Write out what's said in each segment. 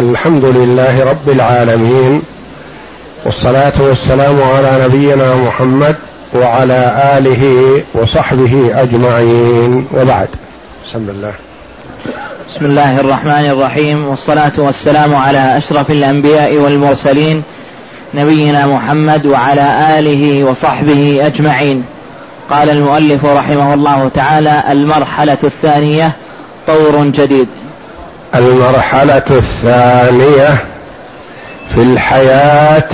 الحمد لله رب العالمين والصلاة والسلام على نبينا محمد وعلى آله وصحبه أجمعين وبعد. بسم الله. بسم الله الرحمن الرحيم والصلاة والسلام على أشرف الأنبياء والمرسلين نبينا محمد وعلى آله وصحبه أجمعين. قال المؤلف رحمه الله تعالى المرحلة الثانية طور جديد. المرحلة الثانية في الحياة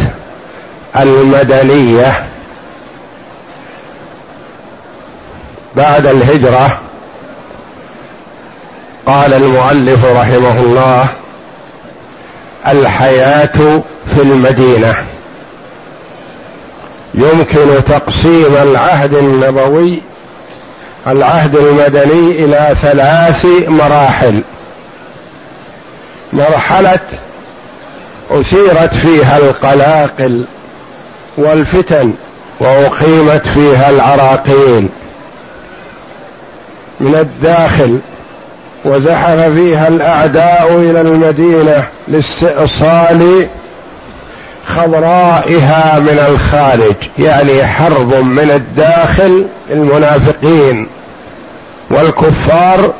المدنية. بعد الهجرة قال المؤلف رحمه الله الحياة في المدينة. يمكن تقسيم العهد النبوي العهد المدني إلى ثلاث مراحل. مرحله أثيرت فيها القلاقل والفتن وأقيمت فيها العراقيل. من الداخل وزحف فيها الأعداء إلى المدينة لاستئصال خضرائها من الخارج يعني حرب من الداخل المنافقين والكفار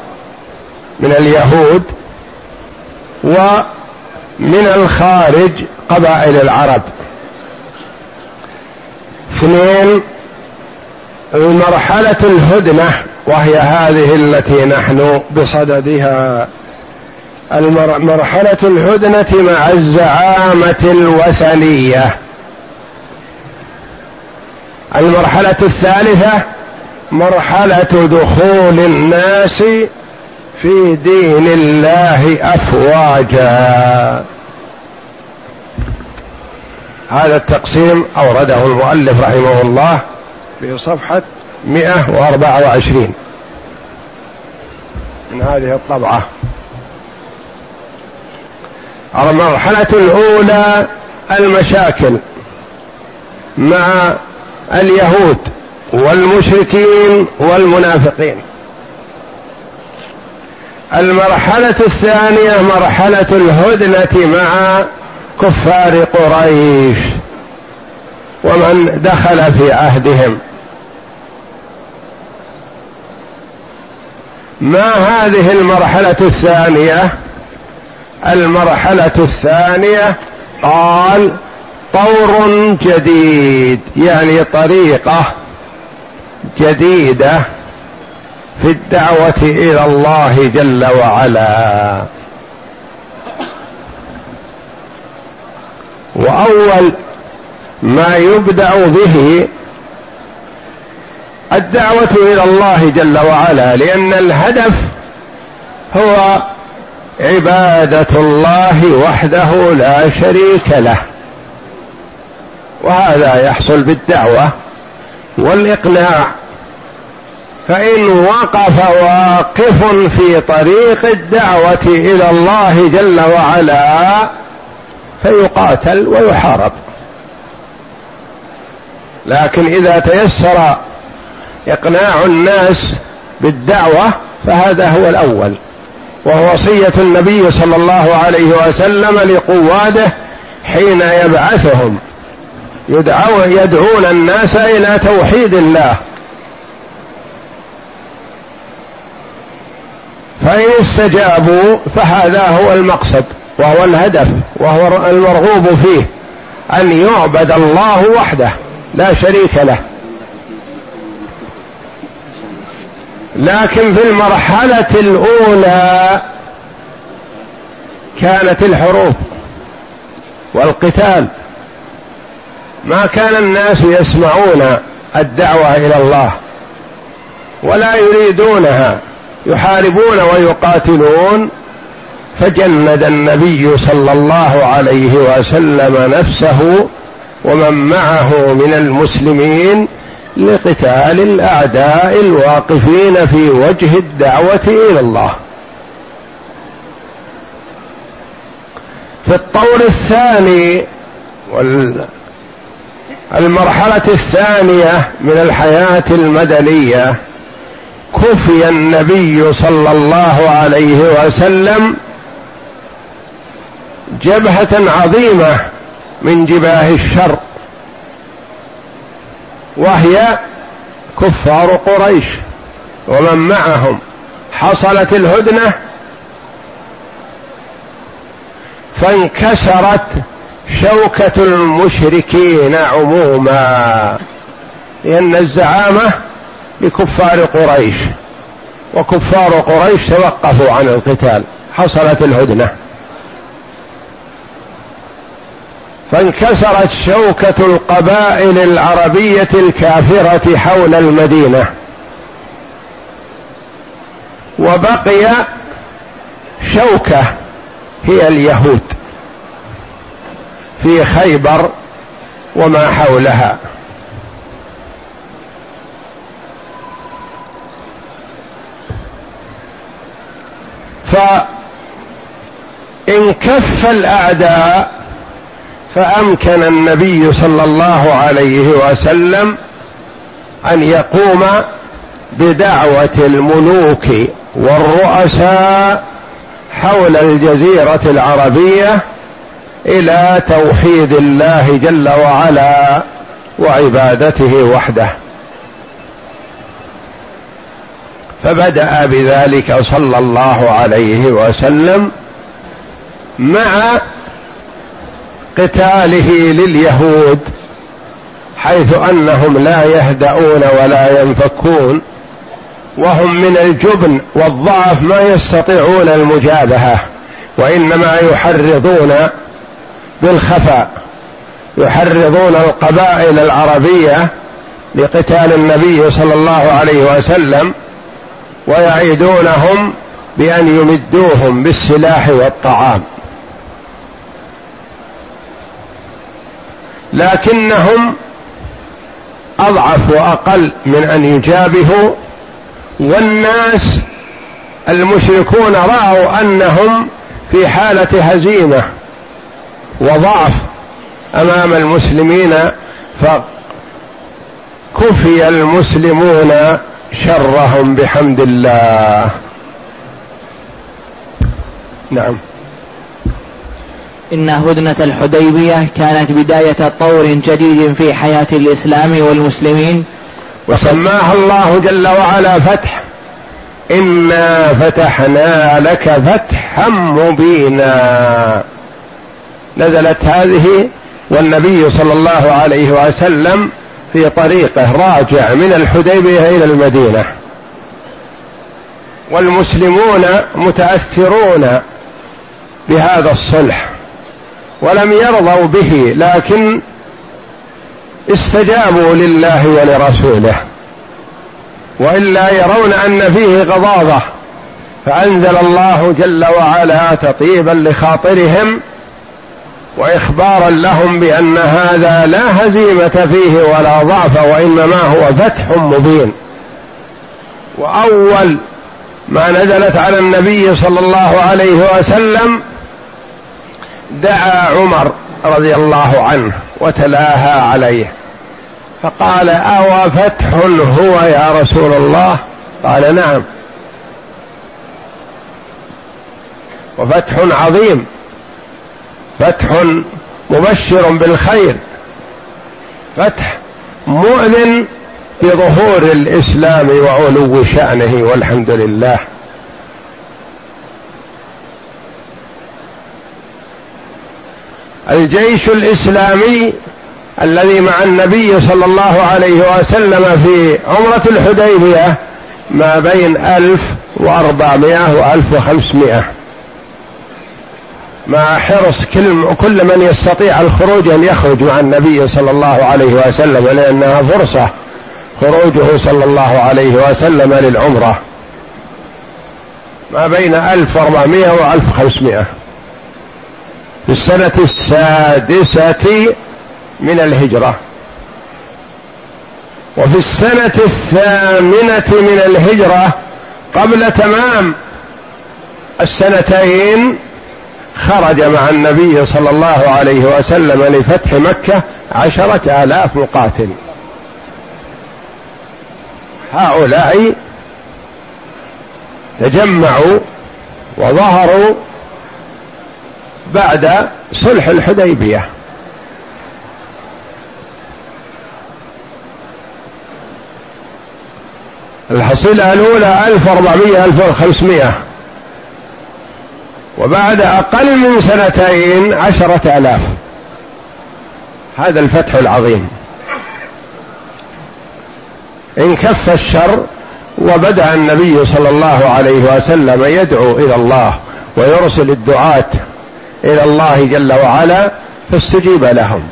من اليهود ومن الخارج قبائل العرب. اثنين المرحلة الهدنة وهي هذه التي نحن بصددها. مرحلة الهدنة مع الزعامة الوثنية. المرحلة الثالثة مرحلة دخول الناس في دين الله أفواجا. هذا التقسيم أورده المؤلف رحمه الله في صفحة 124 من هذه الطبعة. المرحلة الأولى المشاكل مع اليهود والمشركين والمنافقين. المرحلة الثانية مرحلة الهدنة مع كفار قريش ومن دخل في عهدهم. ما هذه المرحلة الثانية؟ المرحلة الثانية قال طور جديد يعني طريقة جديدة في الدعوة إلى الله جل وعلا. وأول ما يبدأ به الدعوة إلى الله جل وعلا لأن الهدف هو عبادة الله وحده لا شريك له. وهذا يحصل بالدعوة والإقناع. فإن وقف واقف في طريق الدعوة إلى الله جل وعلا فيقاتل ويحارب. لكن إذا تيسر إقناع الناس بالدعوة فهذا هو الأول وهو وصية النبي صلى الله عليه وسلم لقواده حين يبعثهم يدعو يدعون الناس إلى توحيد الله. فإن استجابوا فهذا هو المقصد وهو الهدف وهو المرغوب فيه أن يعبد الله وحده لا شريك له. لكن في المرحلة الأولى كانت الحروب والقتال. ما كان الناس يسمعون الدعوة إلى الله ولا يريدونها. يحاربون ويقاتلون فجند النبي صلى الله عليه وسلم نفسه ومن معه من المسلمين لقتال الأعداء الواقفين في وجه الدعوة إلى الله. في الطور الثاني والمرحله الثانية من الحياة المدنية كفي النبي صلى الله عليه وسلم جبهة عظيمة من جباه الشر وهي كفار قريش ومن معهم حصلت الهدنة فانكسرت شوكة المشركين عموما لأن الزعامة لكفار قريش. وكفار قريش توقفوا عن القتال. حصلت الهدنة. فانكسرت شوكة القبائل العربية الكافرة حول المدينة. وبقي شوكة هي اليهود في خيبر وما حولها. فإن كف الأعداء فأمكن النبي صلى الله عليه وسلم أن يقوم بدعوة الملوك والرؤساء حول الجزيرة العربية إلى توحيد الله جل وعلا وعبادته وحده. فبدأ بذلك صلى الله عليه وسلم مع قتاله لليهود حيث أنهم لا يهدؤون ولا ينفكون وهم من الجبن والضعف ما يستطيعون المجابهة وإنما يحرضون بالخفاء يحرضون القبائل العربية لقتال النبي صلى الله عليه وسلم ويعيدونهم بأن يمدوهم بالسلاح والطعام. لكنهم أضعف وأقل من أن يجابهوا والناس المشركون رأوا أنهم في حالة هزيمة وضعف أمام المسلمين فكفي المسلمون شرهم بحمد الله. نعم. إن هدنة الحديبية كانت بداية طور جديد في حياة الإسلام والمسلمين. وسماها الله جل وعلا فتح. إنا فتحنا لك فتحا مبينا. نزلت هذه والنبي صلى الله عليه وسلم في طريقه راجع من الحديبية إلى المدينة. والمسلمون متأثرون بهذا الصلح ولم يرضوا به لكن استجابوا لله ولرسوله. وإلا يرون أن فيه غضاضة فأنزل الله جل وعلا تطيبا لخاطرهم وإخبارا لهم بأن هذا لا هزيمة فيه ولا ضعف وإنما هو فتح مبين. وأول ما نزلت على النبي صلى الله عليه وسلم دعا عمر رضي الله عنه وتلاها عليه. فقال أو فتح هو يا رسول الله؟ قال نعم. وفتح عظيم. فتح مبشر بالخير. فتح مؤذن بظهور الإسلام وعلو شأنه والحمد لله. الجيش الإسلامي الذي مع النبي صلى الله عليه وسلم في عمرة الحديبية ما بين ألف وأربعمائة وألف وخمسمائة. مع حرص كل كل من يستطيع الخروج أن يخرج مع النبي صلى الله عليه وسلم لأنها فرصة خروجه صلى الله عليه وسلم للعمرة. ما بين 1400 و 1500 في السنة السادسة من الهجرة. وفي السنة الثامنة من الهجرة قبل تمام السنتين خرج مع النبي صلى الله عليه وسلم لفتح مكة عشرة آلاف مقاتل. هؤلاء تجمعوا وظهروا بعد صلح الحديبية. الحصيلة الأولى 1400 1500 وبعد أقل من سنتين عشرة آلاف. هذا الفتح العظيم. انكف الشر وبدأ النبي صلى الله عليه وسلم يدعو إلى الله ويرسل الدعاة إلى الله جل وعلا فاستجيب لهم.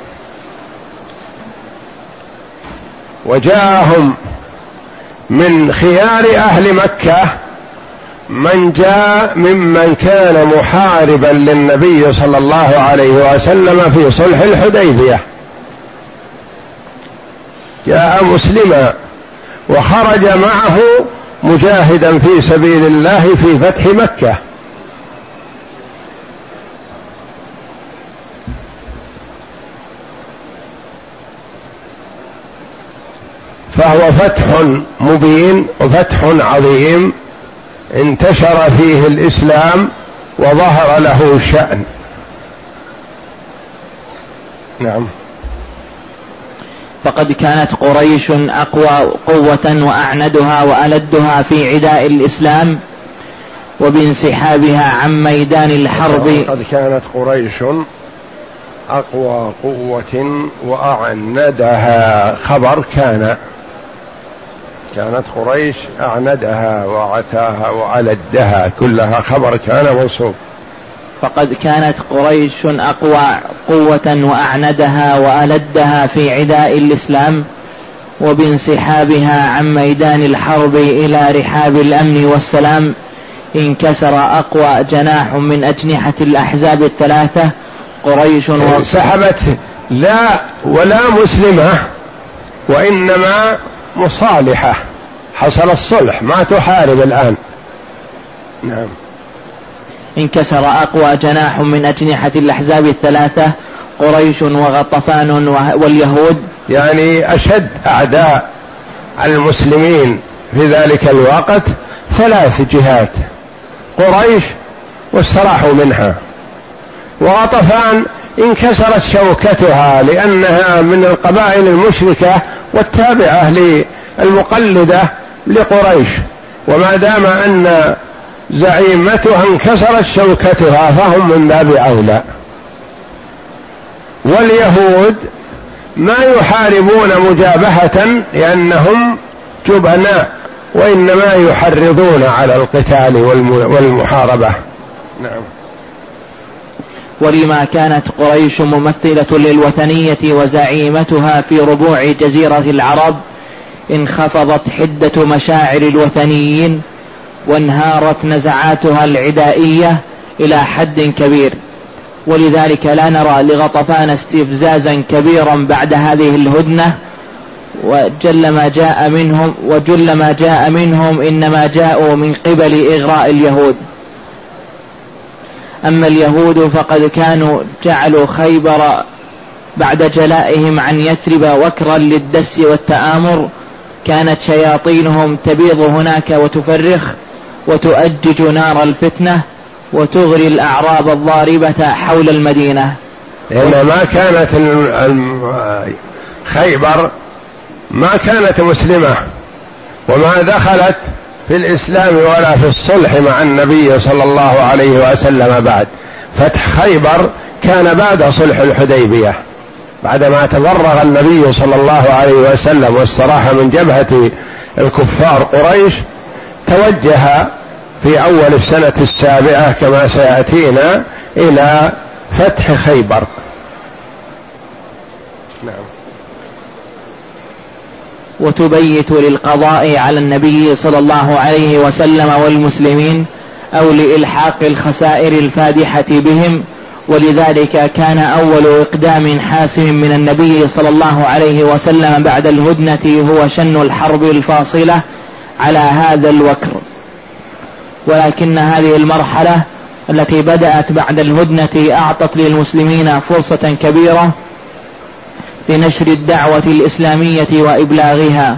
وجاءهم من خيار أهل مكة من جاء ممن كان محاربا للنبي صلى الله عليه وسلم في صلح الحديبية. جاء مسلما وخرج معه مجاهدا في سبيل الله في فتح مكة. فهو فتح مبين وفتح عظيم. انتشر فيه الإسلام وظهر له شأن. نعم. فقد كانت قريش أقوى قوة وأعندها وألدها في عداء الإسلام وبانسحابها عن ميدان الحرب. قد كانت قريش أقوى قوة وأعندها. خبر كان كانت قريش أعندها وعتاها وألدها كلها خبر كان منصوب. فقد كانت قريش أقوى قوة وأعندها وألدها في عداء الإسلام وبانسحابها عن ميدان الحرب إلى رحاب الأمن والسلام انكسر أقوى جناح من أجنحة الأحزاب الثلاثة قريش انسحبت لا ولا مسلمة وإنما مصالحة. حصل الصلح ما تحارب الآن. نعم. انكسر أقوى جناح من أجنحة الأحزاب الثلاثة قريش وغطفان واليهود. يعني أشد أعداء المسلمين في ذلك الوقت ثلاث جهات قريش واستراحوا منها. وغطفان انكسرت شوكتها لأنها من القبائل المشركة والتابعة للمقلدة لقريش. وما دام أن زعيمتها انكسرت شوكتها فهم من باب أولى. واليهود ما يحاربون مجابهة لأنهم جبناء وإنما يحرضون على القتال والمحاربة. نعم. ولما كانت قريش ممثلة للوثنية وزعيمتها في ربوع جزيرة العرب انخفضت حدة مشاعر الوثنيين وانهارت نزعاتها العدائية إلى حد كبير. ولذلك لا نرى لغطفان استفزازا كبيرا بعد هذه الهدنة وجل ما جاء منهم وجل ما جاء منهم إنما جاءوا من قبل إغراء اليهود. أما اليهود فقد كانوا جعلوا خيبر بعد جلائهم عن يثرب وكرا للدس والتآمر. كانت شياطينهم تبيض هناك وتفرخ وتؤجج نار الفتنة وتغري الأعراب الضاربة حول المدينة. لأن ما كانت خيبر ما كانت مسلمة. وما دخلت في الإسلام ولا في الصلح مع النبي صلى الله عليه وسلم بعد. فتح خيبر كان بعد صلح الحديبية بعدما تفرغ النبي صلى الله عليه وسلم واستراح من جبهة الكفار قريش توجه في أول السنة السابعة كما سيأتينا إلى فتح خيبر نعم وتبيت للقضاء على النبي صلى الله عليه وسلم والمسلمين أو لإلحاق الخسائر الفادحة بهم. ولذلك كان أول إقدام حاسم من النبي صلى الله عليه وسلم بعد الهدنه هو شن الحرب الفاصلة على هذا الوكر. ولكن هذه المرحلة التي بدأت بعد الهدنه أعطت للمسلمين فرصة كبيرة لنشر الدعوة الإسلامية وإبلاغها.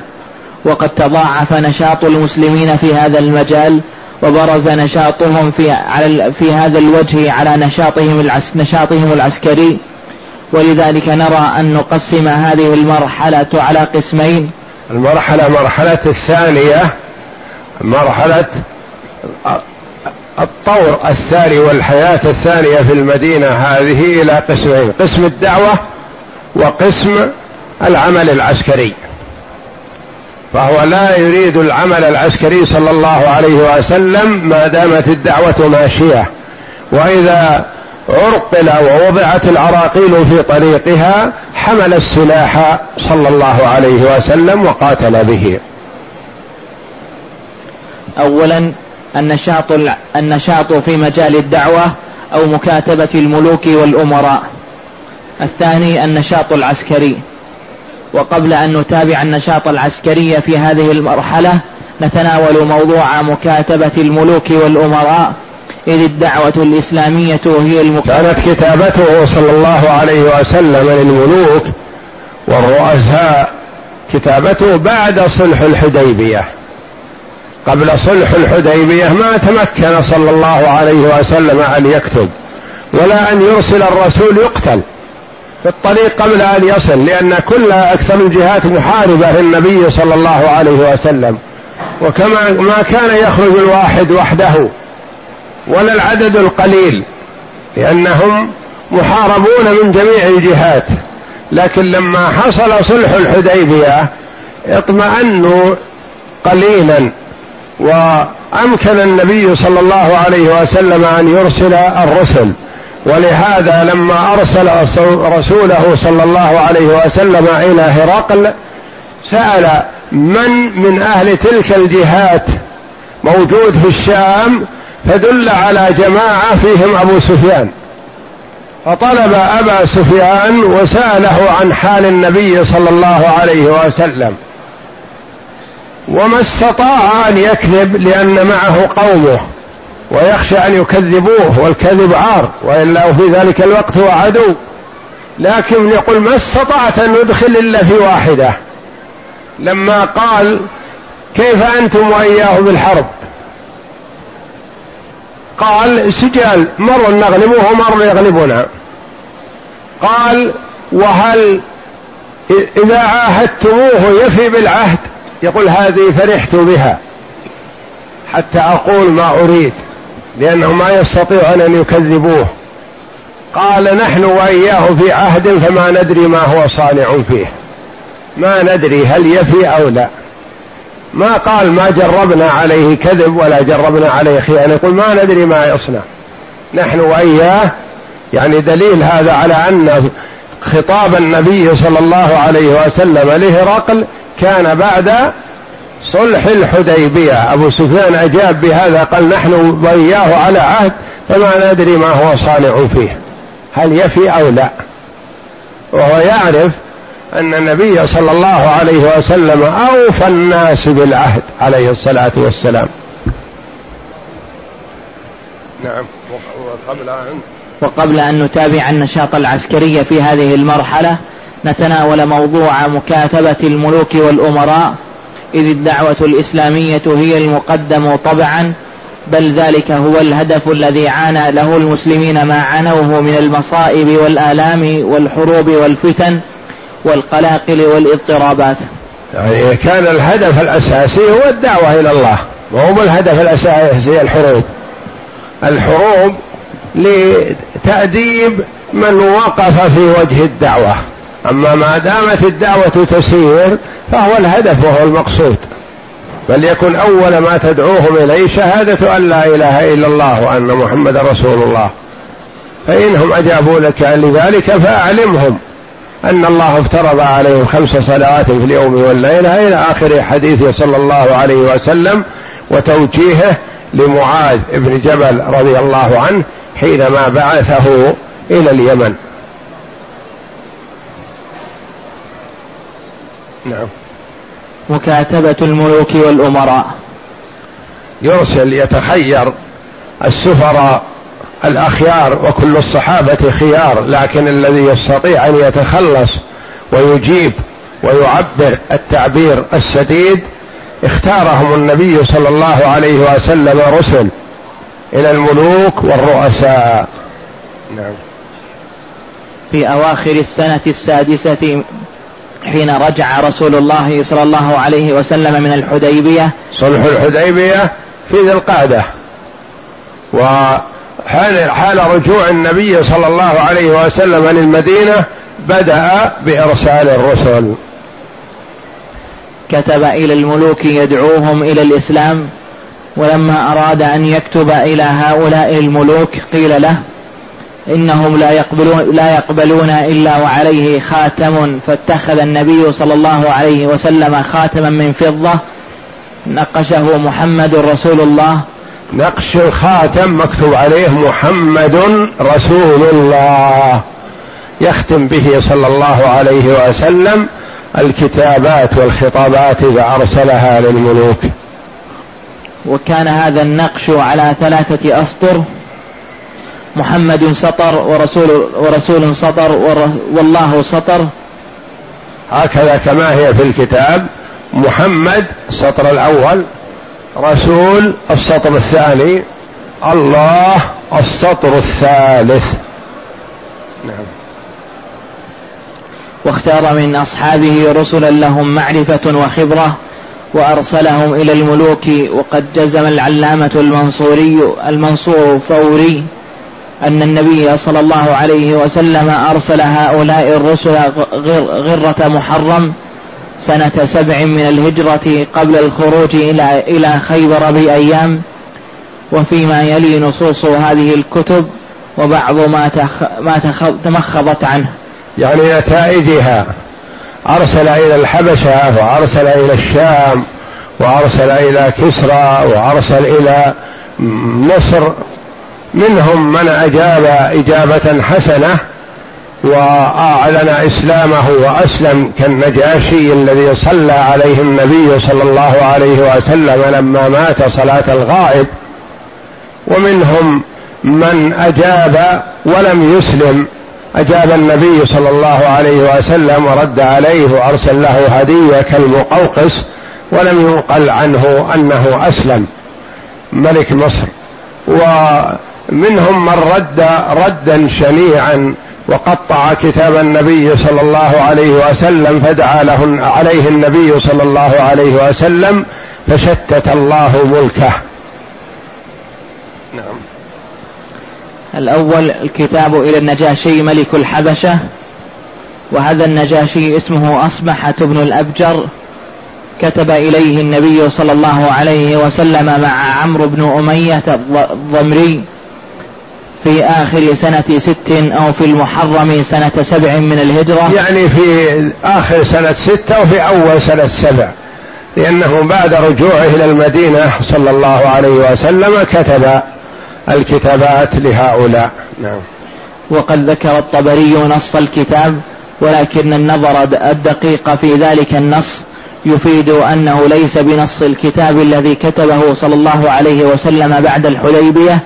وقد تضاعف نشاط المسلمين في هذا المجال وبرز نشاطهم في على في هذا الوجه على نشاطهم العس نشاطهم العسكري. ولذلك نرى أن نقسم هذه المرحلة على قسمين. المرحلة مرحلة الثانية مرحلة الطور الثاني والحياة الثانية في المدينة هذه إلى قسمين. قسم الدعوة وقسم العمل العسكري. فهو لا يريد العمل العسكري صلى الله عليه وسلم ما دامت الدعوة ماشية. وإذا عرقل ووضعت العراقيل في طريقها حمل السلاح صلى الله عليه وسلم وقاتل به. اولا النشاط النشاط في مجال الدعوة أو مكاتبة الملوك والأمراء. الثاني النشاط العسكري. وقبل أن نتابع النشاط العسكري في هذه المرحلة نتناول موضوع مكاتبة الملوك والأمراء إذ الدعوة الإسلامية هي المك... كانت كتابته صلى الله عليه وسلم للملوك والرؤساء. كتابته بعد صلح الحديبية. قبل صلح الحديبية ما تمكن صلى الله عليه وسلم أن يكتب ولا أن يرسل الرسول يقتل. في الطريق قبل أن يصل لأن كل أكثر الجهات محاربة للنبي صلى الله عليه وسلم. وكما ما كان يخرج الواحد وحده ولا العدد القليل لأنهم محاربون من جميع الجهات. لكن لما حصل صلح الحديبية اطمأنوا قليلا وأمكن النبي صلى الله عليه وسلم أن يرسل الرسل. ولهذا لما أرسل رسوله صلى الله عليه وسلم إلى هرقل سأل من من أهل تلك الجهات موجود في الشام فدل على جماعة فيهم أبو سفيان. فطلب أبا سفيان وسأله عن حال النبي صلى الله عليه وسلم. وما استطاع أن يكذب لأن معه قومه. ويخشى أن يكذبوه والكذب عار وإلا في ذلك الوقت هو عدو. لكن يقول ما استطعت أن ندخل إلا في واحدة. لما قال كيف أنتم وإياه بالحرب؟ قال سجال مر نغلبه ومر يغلبنا. قال وهل إذا عاهدتموه يفي بالعهد؟ يقول هذه فرحت بها. حتى أقول ما أريد. لأنهم ما يستطيعون أن يكذبوه. قال نحن وإياه في عهد فما ندري ما هو صانع فيه. ما ندري هل يفي أو لا. ما قال ما جربنا عليه كذب ولا جربنا عليه خيانة. يقول ما ندري ما يصنع. نحن وإياه يعني دليل هذا على أن خطاب النبي صلى الله عليه وسلم لهرقل كان بعد صلح الحديبية. أبو سفيان أجاب بهذا قال نحن وإياه على عهد فما ندري ما هو صانع فيه هل يفي أو لا. وهو يعرف أن النبي صلى الله عليه وسلم أوفى الناس بالعهد عليه الصلاة والسلام. نعم. وقبل أن وقبل أن نتابع النشاط العسكري في هذه المرحلة نتناول موضوع مكاتبة الملوك والأمراء. إذ الدعوة الإسلامية هي المقدم طبعا بل ذلك هو الهدف الذي عانى له المسلمين ما عانوه من المصائب والآلام والحروب والفتن والقلاقل والاضطرابات. يعني كان الهدف الأساسي هو الدعوة إلى الله وهو الهدف الأساسي الحروب. الحروب لتأديب من وقف في وجه الدعوة. أما ما دامت الدعوة تسير فهو الهدف وهو المقصود. بل يكن أول ما تدعوهم إليه شهادة أن لا إله إلا الله وأن محمد رسول الله. فإنهم أجابوا لك لذلك فأعلمهم أن الله افترض عليهم خمس صلوات في اليوم والليلة إلى آخر حديثه صلى الله عليه وسلم وتوجيهه لمعاذ بن جبل رضي الله عنه حينما بعثه إلى اليمن. نعم. مكاتبة الملوك والأمراء. يرسل يتخير السفراء الأخيار وكل الصحابة خيار لكن الذي يستطيع أن يتخلص ويجيب ويعبر التعبير السديد اختارهم النبي صلى الله عليه وسلم رسل إلى الملوك والرؤساء. نعم في أواخر السنة السادسة حين رجع رسول الله صلى الله عليه وسلم من الحديبية. صلح الحديبية في ذي القعدة. وحال حال رجوع النبي صلى الله عليه وسلم للمدينة بدأ بإرسال الرسل. كتب إلى الملوك يدعوهم إلى الإسلام ولما أراد أن يكتب إلى هؤلاء الملوك قيل له إنهم لا يقبلون لا يقبلون إلا وعليه خاتم. فاتخذ النبي صلى الله عليه وسلم خاتما من فضة. نقشه محمد رسول الله. نقش الخاتم مكتوب عليه محمد رسول الله. يختم به صلى الله عليه وسلم. الكتابات والخطابات إذا أرسلها للملوك. وكان هذا النقش على ثلاثة أسطر. محمد سطر ورسول ورسول سطر والله سطر. هكذا كما هي في الكتاب محمد السطر الأول رسول السطر الثاني الله السطر الثالث. نعم. واختار من أصحابه رسلا لهم معرفة وخبرة وأرسلهم إلى الملوك وقد جزم العلامة المنصوري المنصور فوري أن النبي صلى الله عليه وسلم أرسل هؤلاء الرسل غرة محرم سنة سبع من الهجرة قبل الخروج إلى إلى خيبر بأيام. وفيما يلي نصوص هذه الكتب وبعض ما تخ ما تمخضت عنه. يعني نتائجها أرسل إلى الحبشة وأرسل إلى الشام وأرسل إلى كسرى وأرسل إلى مصر. منهم من أجاب إجابة حسنة وأعلن إسلامه وأسلم كالنجاشي الذي صلى عليه النبي صلى الله عليه وسلم لما مات صلاة الغائب. ومنهم من أجاب ولم يسلم أجاب النبي صلى الله عليه وسلم ورد عليه وأرسل له هدية كالمقوقس ولم ينقل عنه أنه أسلم. ملك مصر. ومنهم من رد ردا شنيعا وقطع كتاب النبي صلى الله عليه وسلم فدعا له عليه النبي صلى الله عليه وسلم فشتت الله ملكه. نعم. الأول الكتاب إلى النجاشي ملك الحبشة وهذا النجاشي اسمه أصبحة بن الأبجر كتب إليه النبي صلى الله عليه وسلم مع عمرو بن أمية الضمري. في آخر سنة ست أو في المحرم سنة سبع من الهجرة. يعني في آخر سنة ستة وفي أول سنة سبع. لأنه بعد رجوعه إلى المدينة صلى الله عليه وسلم كتب الكتابات لهؤلاء. نعم. وقد ذكر الطبري نص الكتاب ولكن النظر الدقيق في ذلك النص يفيد أنه ليس بنص الكتاب الذي كتبه صلى الله عليه وسلم بعد الحديبية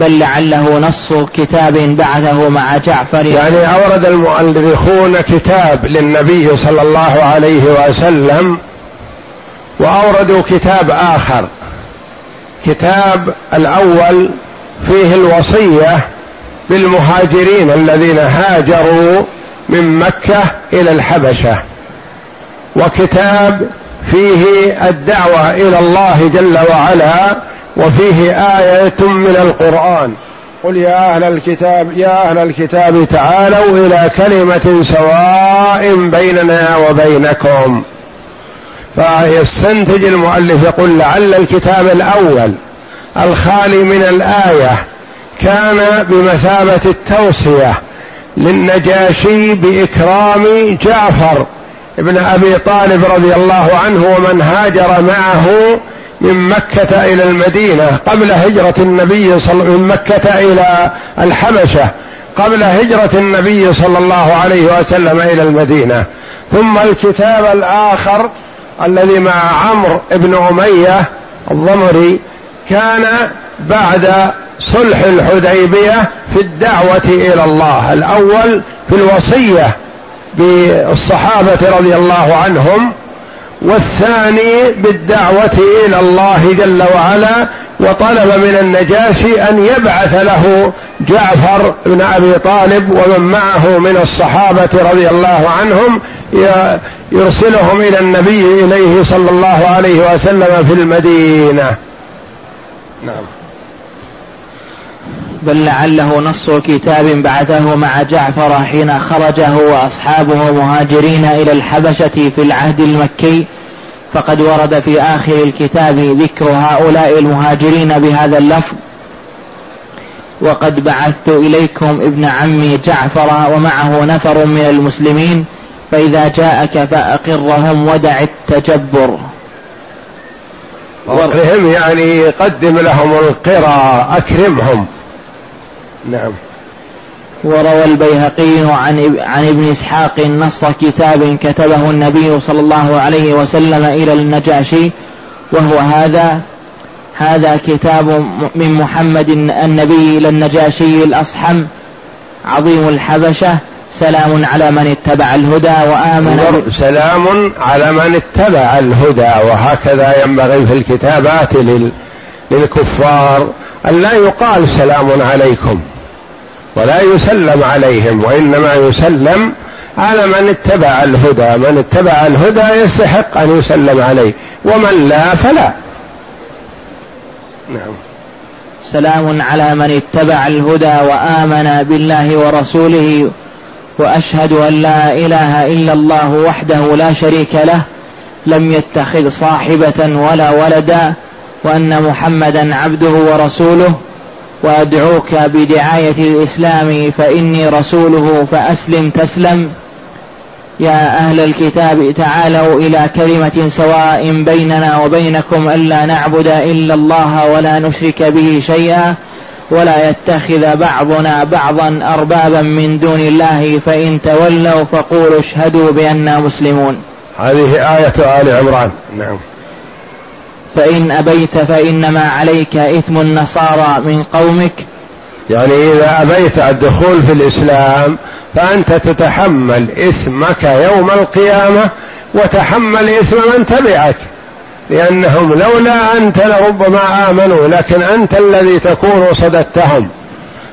بل لعله نص كتاب بعثه مع جعفر. يعني أورد المؤرخون كتاب للنبي صلى الله عليه وسلم وأوردوا كتاب آخر. كتاب الأول فيه الوصية بالمهاجرين الذين هاجروا من مكة إلى الحبشة وكتاب فيه الدعوة إلى الله جل وعلا وفيه آية من القرآن. قل يا أهل الكتاب يا أهل الكتاب تعالوا إلى كلمة سواء بيننا وبينكم. فيستنتج المؤلف يقول لعل الكتاب الأول الخالي من الآية كان بمثابة التوصية للنجاشي بإكرام جعفر ابن أبي طالب رضي الله عنه ومن هاجر معه من مكة إلى المدينة قبل هجرة النبي صلى من مكة إلى الحبشة قبل هجرة النبي صلى الله عليه وسلم إلى المدينة. ثم الكتاب الآخر الذي مع عمرو بن أمية الضمري كان بعد صلح الحديبية في الدعوة إلى الله. الأول في الوصية بالصحابة رضي الله عنهم والثاني بالدعوة إلى الله جل وعلا وطلب من النجاشي أن يبعث له جعفر بن أبي طالب ومن معه من الصحابة رضي الله عنهم يرسلهم إلى النبي إليه صلى الله عليه وسلم في المدينة. نعم. بل لعله نص كتاب بعثه مع جعفر حين خرجه وأصحابه مهاجرين إلى الحبشة في العهد المكي فقد ورد في آخر الكتاب ذكر هؤلاء المهاجرين بهذا اللفظ. وقد بعثت إليكم ابن عمي جعفر ومعه نفر من المسلمين فإذا جاءك فأقرهم ودع التجبر. وقرهم يعني قدم لهم القرى أكرمهم. نعم. وروى البيهقي عن عن ابن إسحاق نص كتاب كتبه النبي صلى الله عليه وسلم إلى النجاشي وهو هذا هذا كتاب من محمد النبي إلى النجاشي الأصحم عظيم الحبشة سلام على من اتبع الهدى وآمن سلام على من اتبع الهدى وهكذا ينبغي في الكتابات للكفار. أن لا يقال سلام عليكم ولا يسلم عليهم وإنما يسلم على من اتبع الهدى. من اتبع الهدى يستحق أن يسلم عليه ومن لا فلا. نعم. سلام على من اتبع الهدى وآمن بالله ورسوله وأشهد أن لا إله إلا الله وحده لا شريك له لم يتخذ صاحبة ولا ولدا وأن محمدا عبده ورسوله وأدعوك بدعاية الإسلام فإني رسوله فأسلم تسلم. يا أهل الكتاب تعالوا إلى كلمة سواء بيننا وبينكم ألا نعبد إلا الله ولا نشرك به شيئا ولا يتخذ بعضنا بعضا اربابا من دون الله فإن تولوا فقولوا اشهدوا بانا مسلمون. هذه آية آل عمران. نعم. فإن أبيت فإنما عليك إثم النصارى من قومك. يعني إذا أبيت الدخول في الإسلام فأنت تتحمل إثمك يوم القيامة وتحمل إثم من تبعك لأنهم لولا أنت لربما آمنوا لكن أنت الذي تكون صددتهم.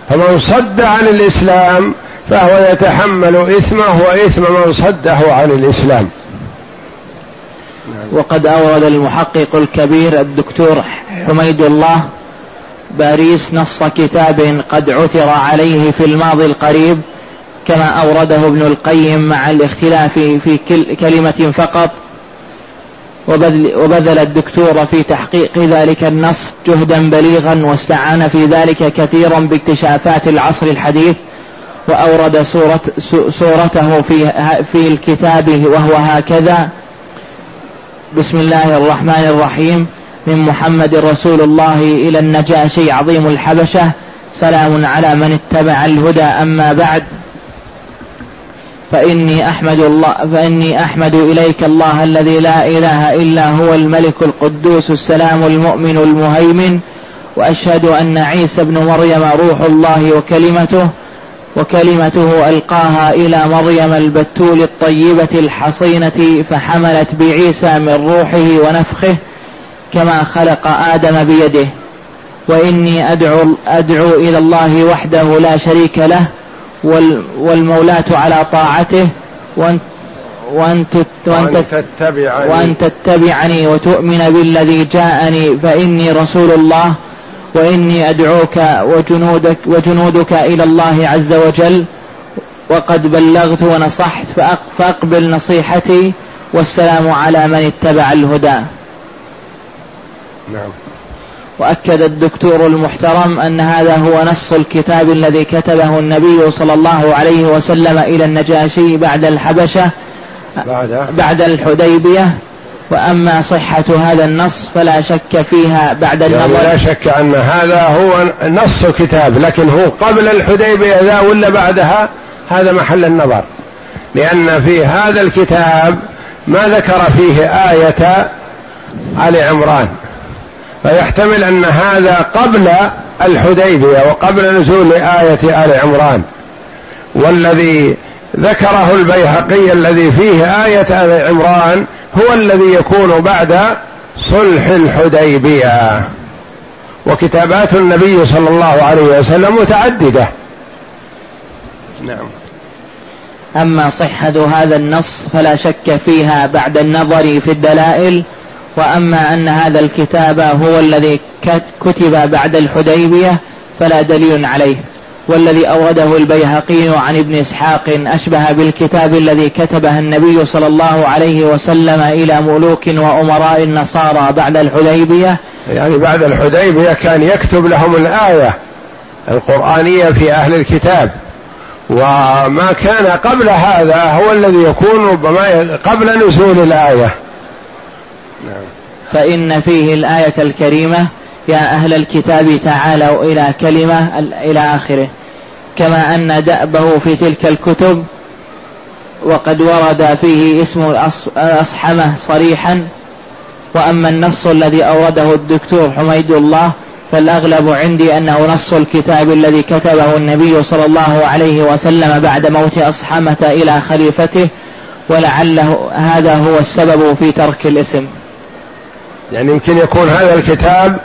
فمن صد عن الإسلام فهو يتحمل إثمه وإثم من صده عن الإسلام. وقد أورد المحقق الكبير الدكتور حميد الله باريس نص كتاب قد عثر عليه في الماضي القريب كما أورده ابن القيم مع الاختلاف في كلمة فقط. وبذل, وبذل الدكتور في تحقيق ذلك النص جهدا بليغا واستعان في ذلك كثيرا باكتشافات العصر الحديث وأورد سورة سورته في في الكتاب وهو هكذا. بسم الله الرحمن الرحيم. من محمد رسول الله إلى النجاشي عظيم الحبشة. سلام على من اتبع الهدى أما بعد. فإني أحمد الله فإني أحمد إليك الله الذي لا إله إلا هو الملك القدوس السلام المؤمن المهيمن. وأشهد أن عيسى ابن مريم روح الله وكلمته. وكلمته ألقاها إلى مريم البتول الطيبة الحصينة فحملت بعيسى من روحه ونفخه كما خلق آدم بيده. وإني أدعو أدعو إلى الله وحده لا شريك له والمولاة على طاعته وان وأن, وأن, تتبعني. وأن تتبعني وتؤمن بالذي جاءني فإني رسول الله وإني أدعوك وجنودك وجنودك إلى الله عز وجل وقد بلغت ونصحت فأقبل نصيحتي والسلام على من اتبع الهدى. نعم. وأكد الدكتور المحترم أن هذا هو نص الكتاب الذي كتبه النبي صلى الله عليه وسلم إلى النجاشي بعد الحبشة بعد, بعد الحديبية. وأما صحة هذا النص فلا شك فيها بعد يعني النظر. لا شك أن هذا هو نص كتاب لكن هو قبل الحديبية ذا ولا بعدها؟ هذا محل النظر. لأن في هذا الكتاب ما ذكر فيه آية آل عمران. فيحتمل أن هذا قبل الحديبية وقبل نزول آية آل عمران. والذي ذكره البيهقي الذي فيه آية آل عمران هو الذي يكون بعد صلح الحديبية. وكتابات النبي صلى الله عليه وسلم متعددة. نعم. أما صحة هذا النص فلا شك فيها بعد النظر في الدلائل وأما أن هذا الكتاب هو الذي كتب بعد الحديبية فلا دليل عليه. والذي أورده البيهقي عن ابن إسحاق أشبه بالكتاب الذي كتبه النبي صلى الله عليه وسلم إلى ملوك وأمراء النصارى بعد الحديبية. يعني بعد الحديبية كان يكتب لهم الآية القرآنية في أهل الكتاب. وما كان قبل هذا هو الذي يكون ربما قبل نزول الآية. نعم. فإن فيه الآية الكريمة يا أهل الكتاب تعالوا إلى كلمة إلى آخره. كما أن دأبه في تلك الكتب وقد ورد فيه اسم الأصحمة صريحا. وأما النص الذي أورده الدكتور حميد الله فالأغلب عندي أنه نص الكتاب الذي كتبه النبي صلى الله عليه وسلم بعد موت أصحمة إلى خليفته ولعله هذا هو السبب في ترك الاسم. يعني يمكن يكون هذا الكتاب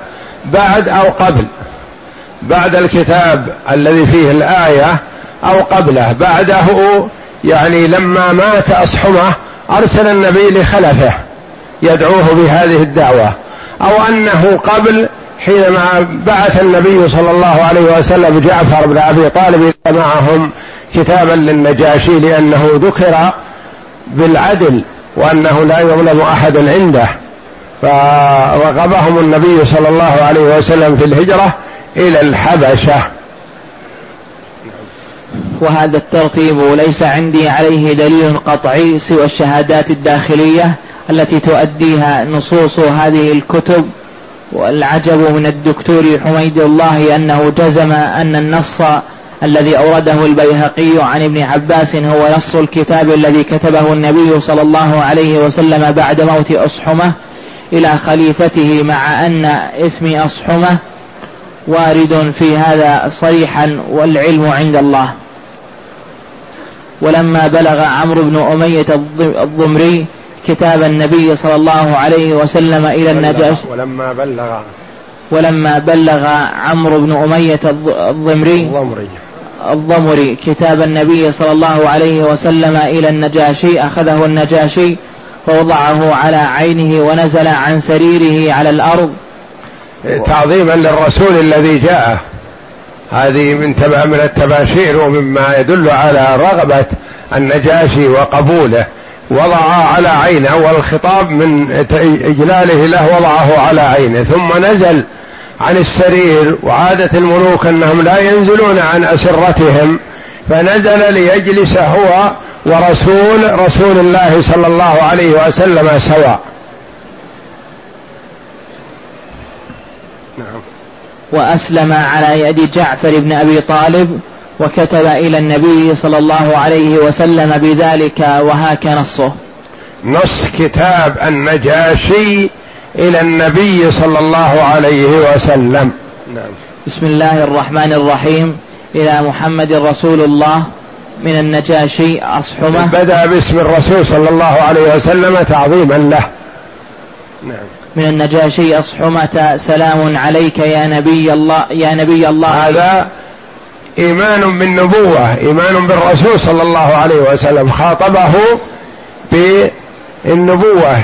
بعد أو قبل. بعد الكتاب الذي فيه الآية أو قبله. بعده يعني لما مات أصحمه أرسل النبي لخلفه يدعوه بهذه الدعوة. أو أنه قبل حينما بعث النبي صلى الله عليه وسلم جعفر بن أبي طالب معهم كتابا للنجاشي لأنه ذكر بالعدل وأنه لا يظلم أحد عنده. فرغبهم النبي صلى الله عليه وسلم في الهجرة إلى الحبشة. وهذا الترتيب ليس عندي عليه دليل قطعي سوى الشهادات الداخلية التي تؤديها نصوص هذه الكتب والعجب من الدكتور حميد الله أنه جزم أن النص الذي أورده البيهقي عن ابن عباس هو نص الكتاب الذي كتبه النبي صلى الله عليه وسلم بعد موت أصحمه. إلى خليفته مع أن اسم أصحمة وارد في هذا صريحا والعلم عند الله. ولما بلغ عمرو بن أمية الضمري كتاب النبي صلى الله عليه وسلم إلى النجاش ولما بلغ ولما بلغ عمرو بن أمية الضمري الضمري. الضمري كتاب النبي صلى الله عليه وسلم إلى النجاشي أخذه النجاشي فوضعه على عينه ونزل عن سريره على الأرض. تعظيما للرسول الذي جاء. هذه من تبع من التباشير ومما يدل على رغبة النجاشي وقبوله. وضع على عينه والخطاب من إجلاله له وضعه على عينه. ثم نزل عن السرير وعادة الملوك أنهم لا ينزلون عن أسرتهم. فنزل ليجلس هو ورسول رسول الله صلى الله عليه وسلم سواء. نعم. وأسلم على يد جعفر بن أبي طالب وكتب إلى النبي صلى الله عليه وسلم بذلك وهاك نصه. نص كتاب النجاشي إلى النبي صلى الله عليه وسلم. نعم. بسم الله الرحمن الرحيم. إلى محمد رسول الله. من النجاشي أصحمة. بدأ باسم الرسول صلى الله عليه وسلم تعظيما له. نعم. من النجاشي أصحمة سلام عليك يا نبي الله يا نبي الله. هذا إيمان بالنبوة إيمان بالرسول صلى الله عليه وسلم. خاطبه بالنبوة.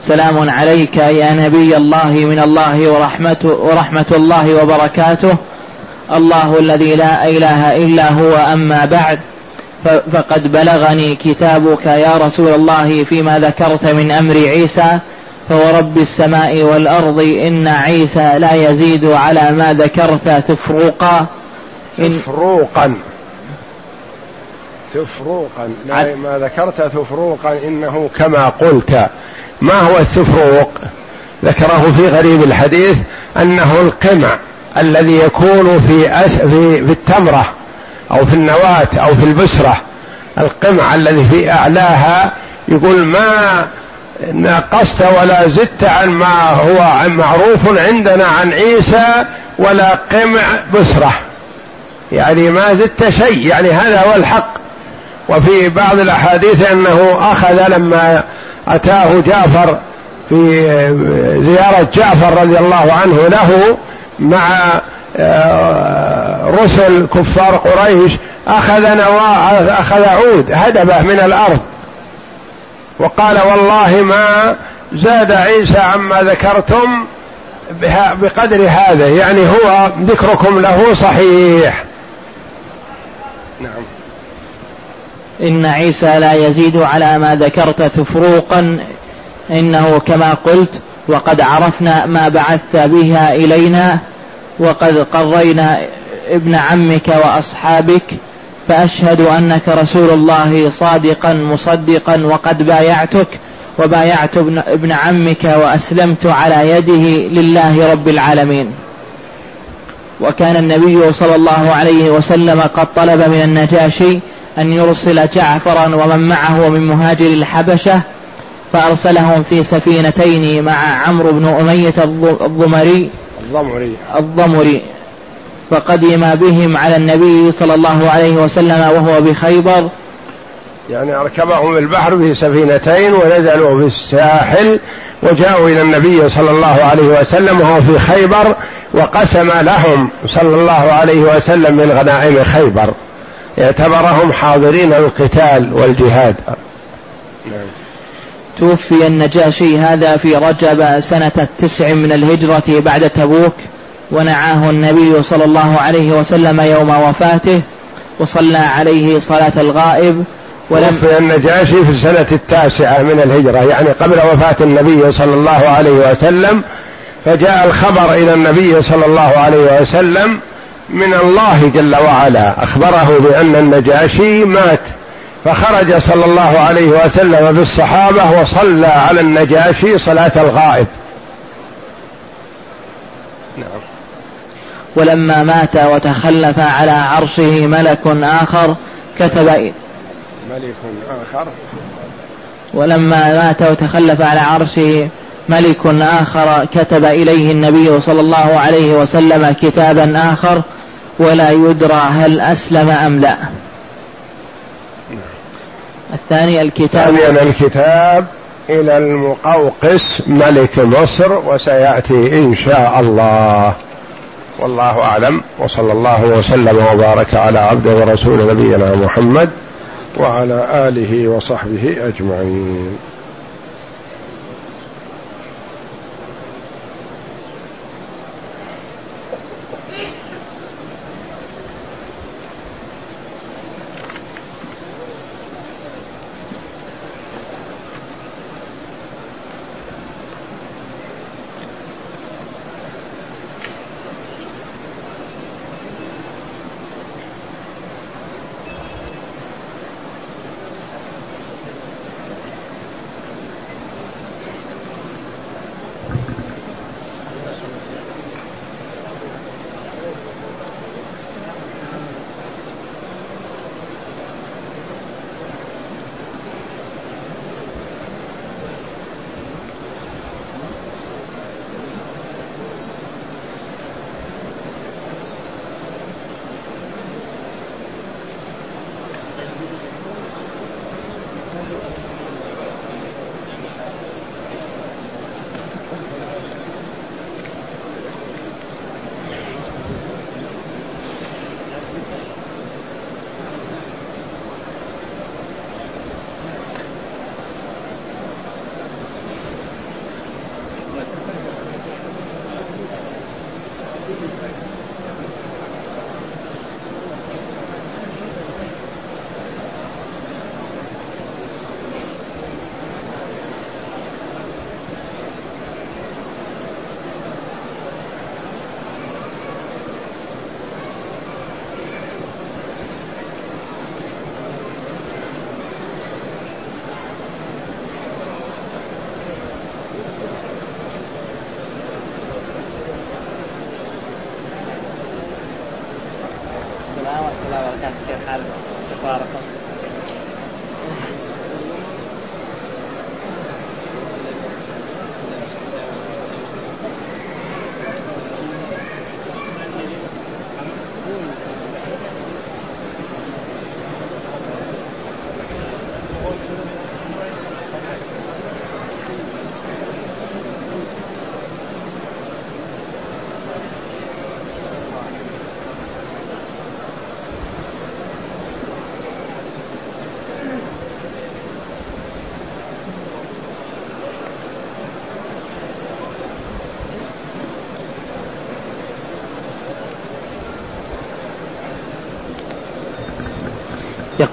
سلام عليك يا نبي الله من الله ورحمته ورحمة الله وبركاته. الله الذي لا إله إلا هو أما بعد فقد بلغني كتابك يا رسول الله فيما ذكرت من أمر عيسى فورب السماء والأرض إن عيسى لا يزيد على ما ذكرت تفروقا تفروقا تفروقا لا ما ذكرت تفروقا إنه كما قلت. ما هو التفروق ذكره في غريب الحديث أنه القمع. الذي يكون في أس في في التمرة أو في النواة أو في البسرة القمع الذي في أعلاها يقول ما نقصت ولا زدت عن ما هو معروف عندنا عن عيسى ولا قمع بسرة يعني ما زدت شيء يعني هذا هو الحق. وفي بعض الأحاديث أنه أخذ لما أتاه جعفر في زيارة جعفر رضي الله عنه له مع آه، رسل كفار قريش أخذ نواة أخذ عود هدبة من الأرض. وقال والله ما زاد عيسى عما ذكرتم بقدر هذا يعني هو ذكركم له صحيح. نعم. إن عيسى لا يزيد على ما ذكرت ثفروقا إنه كما قلت وقد عرفنا ما بعثت بها إلينا وقد قضينا ابن عمك وأصحابك فأشهد أنك رسول الله صادقا مصدقا وقد بايعتك وبايعت ابن, عمك وأسلمت على يده لله رب العالمين. وكان النبي صلى الله عليه وسلم قد طلب من النجاشي أن يرسل جعفرا ومن معه من مهاجر الحبشة فأرسلهم في سفينتين مع عمرو بن أمية الضمري الضمري. الضمري. فقدم بهم على النبي صلى الله عليه وسلم وهو بخيبر. يعني أركبهم البحر في سفينتين ونزلوا في الساحل وجاءوا إلى النبي صلى الله عليه وسلم وهو في خيبر وقسم لهم صلى الله عليه وسلم من غنائم خيبر. اعتبرهم حاضرين القتال والجهاد. نعم. توفي النجاشي هذا في رجب سنة التسع من الهجرة بعد تبوك ونعاه النبي صلى الله عليه وسلم يوم وفاته وصلى عليه صلاة الغائب ولم توفي النجاشي في السنة التاسعة من الهجرة يعني قبل وفاة النبي صلى الله عليه وسلم فجاء الخبر إلى النبي صلى الله عليه وسلم من الله جل وعلا أخبره بأن النجاشي مات. فخرج صلى الله عليه وسلم بالصحابة وصلى على النجاشي صلاة الغائب. نعم. ولما مات وتخلف على عرشه ملك آخر كتب ملك آخر. ولما مات وتخلف على عرشه ملك آخر كتب إليه النبي صلى الله عليه وسلم كتابا آخر ولا يدرى هل أسلم أم لا. الثاني الكتاب. ثانيا الكتاب إلى المقوقس ملك مصر وسيأتي إن شاء الله. والله أعلم وصلى الله وسلم وبارك على عبده ورسول نبينا محمد وعلى آله وصحبه أجمعين.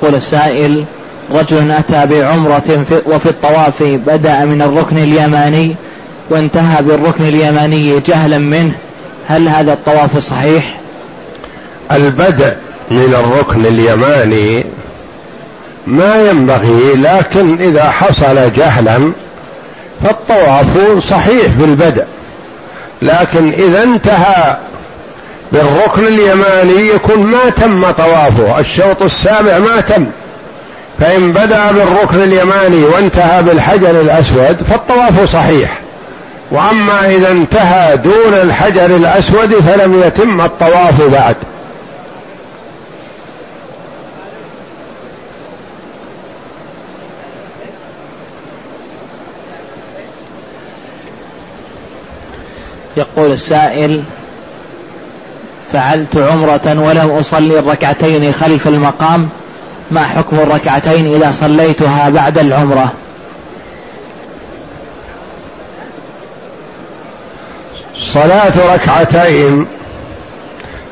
يقول السائل رجل أتى بعمرة وفي الطواف بدأ من الركن اليماني وانتهى بالركن اليماني جهلا منه هل هذا الطواف صحيح؟ البدء من الركن اليماني ما ينبغي لكن إذا حصل جهلا فالطواف صحيح بالبدء لكن إذا انتهى بالركن اليماني يكون ما تم طوافه. الشوط السابع ما تم. فإن بدأ بالركن اليماني وانتهى بالحجر الأسود فالطواف صحيح. وأما إذا انتهى دون الحجر الأسود فلم يتم الطواف بعد. يقول السائل فعلت عمرة ولم أصلي الركعتين خلف المقام. ما حكم الركعتين إذا صليتها بعد العمرة؟ صلاة ركعتين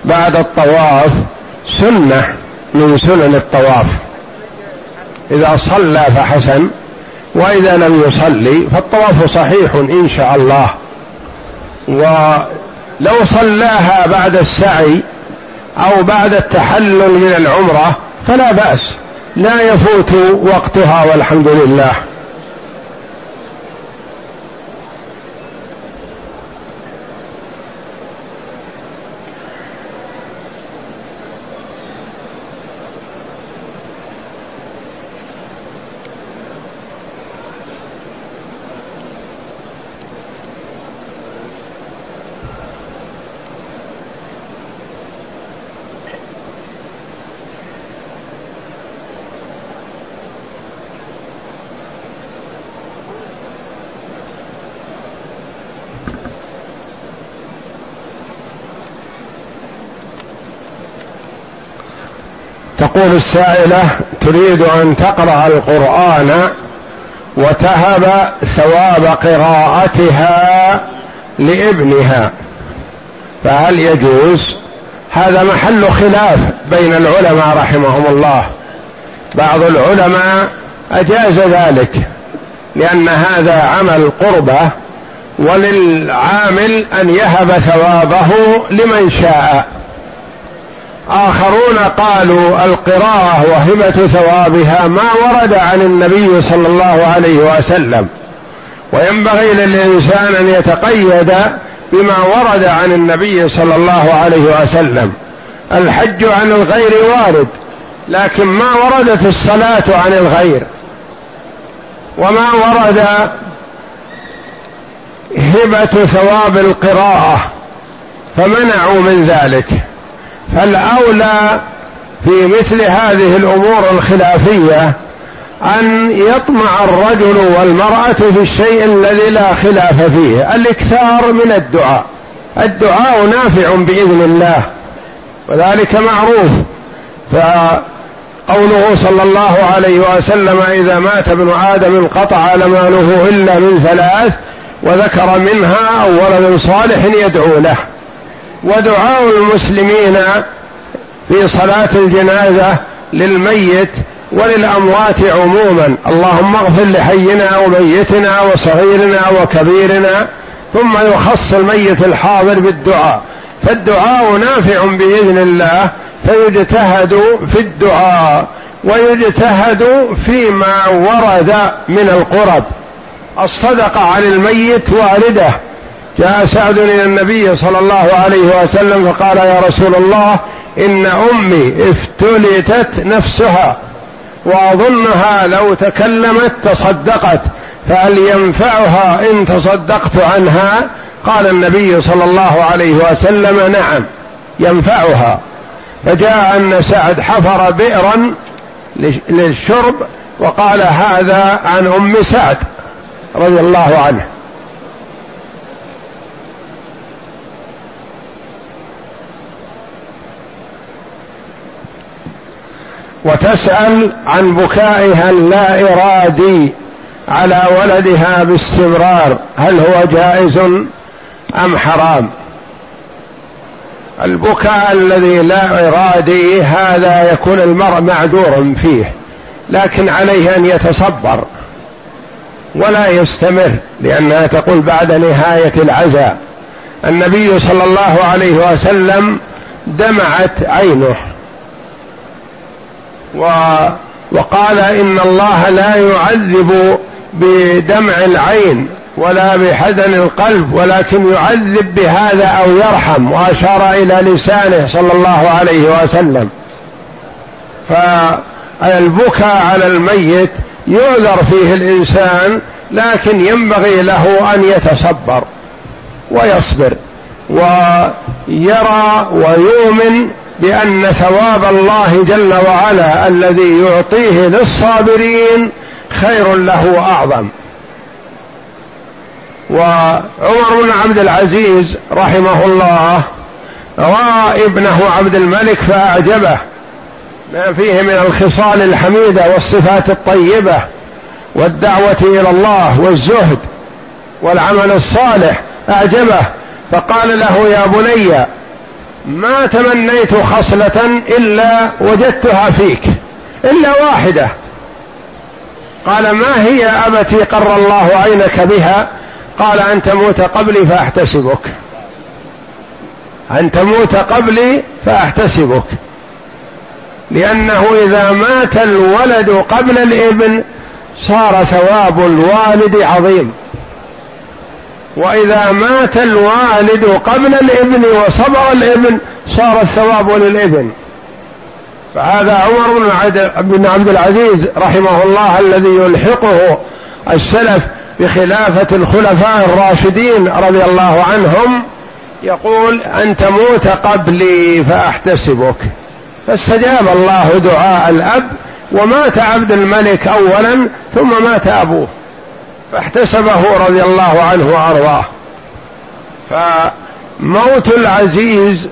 بعد الطواف سنة من سنن الطواف. إذا صلى فحسن وإذا لم يصلي فالطواف صحيح إن شاء الله. ولو صلاها بعد السعي أو بعد التحلل من العمرة فلا بأس لا يفوت وقتها والحمد لله. تقول السائلة تريد أن تقرأ القرآن وتهب ثواب قراءتها لابنها. فهل يجوز؟ هذا محل خلاف بين العلماء رحمهم الله. بعض العلماء أجاز ذلك لأن هذا عمل قربة وللعامل أن يهب ثوابه لمن شاء. آخرون قالوا القراءة وهبة ثوابها ما ورد عن النبي صلى الله عليه وسلم. وينبغي للإنسان أن يتقيد بما ورد عن النبي صلى الله عليه وسلم. الحج عن الغير وارد لكن ما وردت الصلاة عن الغير. وما ورد هبة ثواب القراءة فمنعوا من ذلك. فالاولى في مثل هذه الأمور الخلافية أن يطمع الرجل والمرأة في الشيء الذي لا خلاف فيه الإكثار من الدعاء. الدعاء نافع بإذن الله وذلك معروف. فقوله صلى الله عليه وسلم إذا مات ابن آدم انقطع لماله إلا من ثلاث وذكر منها ولد صالح يدعو له. ودعاء المسلمين في صلاة الجنازة للميت وللأموات عموما. اللهم اغفر لحينا وميتنا وصغيرنا وكبيرنا ثم يخص الميت الحاضر بالدعاء. فالدعاء نافع بإذن الله فيجتهد في الدعاء ويجتهد فيما ورد من القرب. الصدقة عن الميت وارده جاء سعد إلى النبي صلى الله عليه وسلم فقال يا رسول الله إن أمي افتلتت نفسها وأظنها لو تكلمت تصدقت فهل ينفعها إن تصدقت عنها قال النبي صلى الله عليه وسلم نعم ينفعها فجاء أن سعد حفر بئرا للشرب وقال هذا عن أم سعد رضي الله عنه وتسأل عن بكائها اللا إرادي على ولدها باستمرار هل هو جائز أم حرام؟ البكاء الذي لا إرادي هذا يكون المرء معذور فيه لكن عليه أن يتصبر ولا يستمر لأنها تقول بعد نهاية العزاء النبي صلى الله عليه وسلم دمعت عينه. و وقال إن الله لا يعذب بدمع العين ولا بحزن القلب ولكن يعذب بهذا أو يرحم وأشار إلى لسانه صلى الله عليه وسلم. فالبكاء على الميت يعذر فيه الإنسان لكن ينبغي له أن يتصبر ويصبر ويرى ويؤمن بأن ثواب الله جل وعلا الذي يعطيه للصابرين خير له وأعظم. وعمر بن عبد العزيز رحمه الله رأى ابنه عبد الملك فأعجبه ما فيه من الخصال الحميدة والصفات الطيبة والدعوة إلى الله والزهد والعمل الصالح أعجبه فقال له يا بني ما تمنيت خصلة إلا وجدتها فيك إلا واحدة. قال ما هي أبتي قر الله عينك بها؟ قال أن تموت قبلي فأحتسبك. أن تموت قبلي فأحتسبك. لأنه إذا مات الولد قبل الإبن صار ثواب الوالد عظيم. وإذا مات الوالد قبل الإبن وصبر الإبن صار الثواب للابن فهذا عمر بن عبد العزيز رحمه الله الذي يلحقه السلف بخلافة الخلفاء الراشدين رضي الله عنهم يقول أن تموت قبلي فأحتسبك. فاستجاب الله دعاء الأب ومات عبد الملك أولا ثم مات أبوه. فاحتسبه رضي الله عنه وأرضاه. فموت العزيز